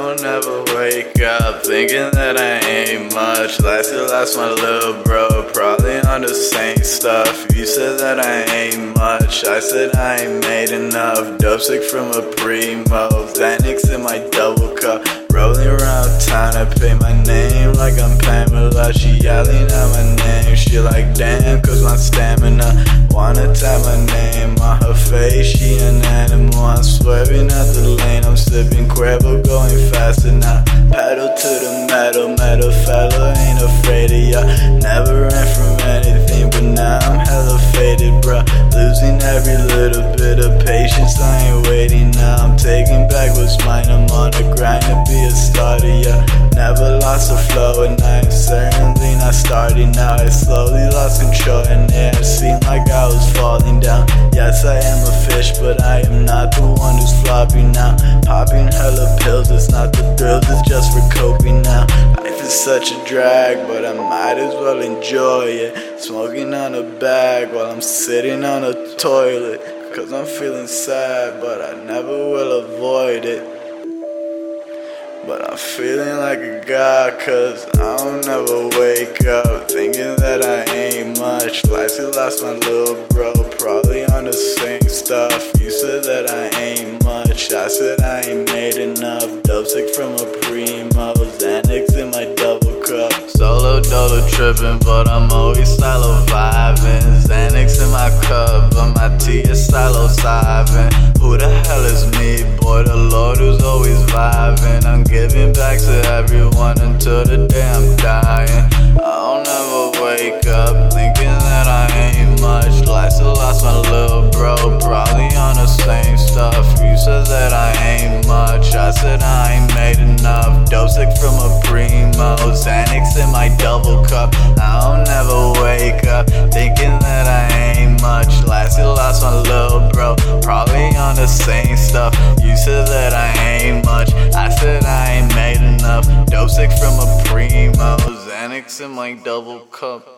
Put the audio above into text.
don't ever wake up thinking that I ain't much. Last year lost my little bro, probably on the same stuff. You said that I ain't much, I said I ain't made enough. Dope sick from a primo, Xanax in my double cup. Rolling around town, I pay my name like I'm Pamela. She yelling going faster now. Pedal to the metal, metal fella, ain't afraid of ya. Never ran from anything, but now I'm hella faded, bruh. Losing every little bit of patience, I ain't waiting now. I'm taking back what's mine, I'm on the grind to be a starter, yeah. Never lost the flow, and I am certainly not starting now. I slowly lost control, and it seemed like I was falling down. Yes, I am but I am not the one who's floppy now. Popping hella pills, it's not the thrills, it's just for coping now. Life is such a drag, but I might as well enjoy it. Smoking on a bag while I'm sitting on a toilet. Cause I'm feeling sad, but I never will avoid it. But I'm feeling like a god, cause I don't ever wake up thinking that I ain't much. Last you lost my little bro, probably on the same stuff. You said that I ain't much, I said I ain't made enough. Dope sick from a primo, Xanax in my double cup. Solo dolo tripping, but I'm always silo vibing. Xanax in my cup, but my tea is psilocybin. Who the hell is me, boy? The Lord who's always vibing. I'm giving back to everyone until the day I'm dying. Xanax in my double cup. I don't ever wake up thinking that I ain't much. Last you lost my little bro, probably on the same stuff. You said that I ain't much, I said I ain't made enough. Dope sick from a primo, Xanax in my double cup.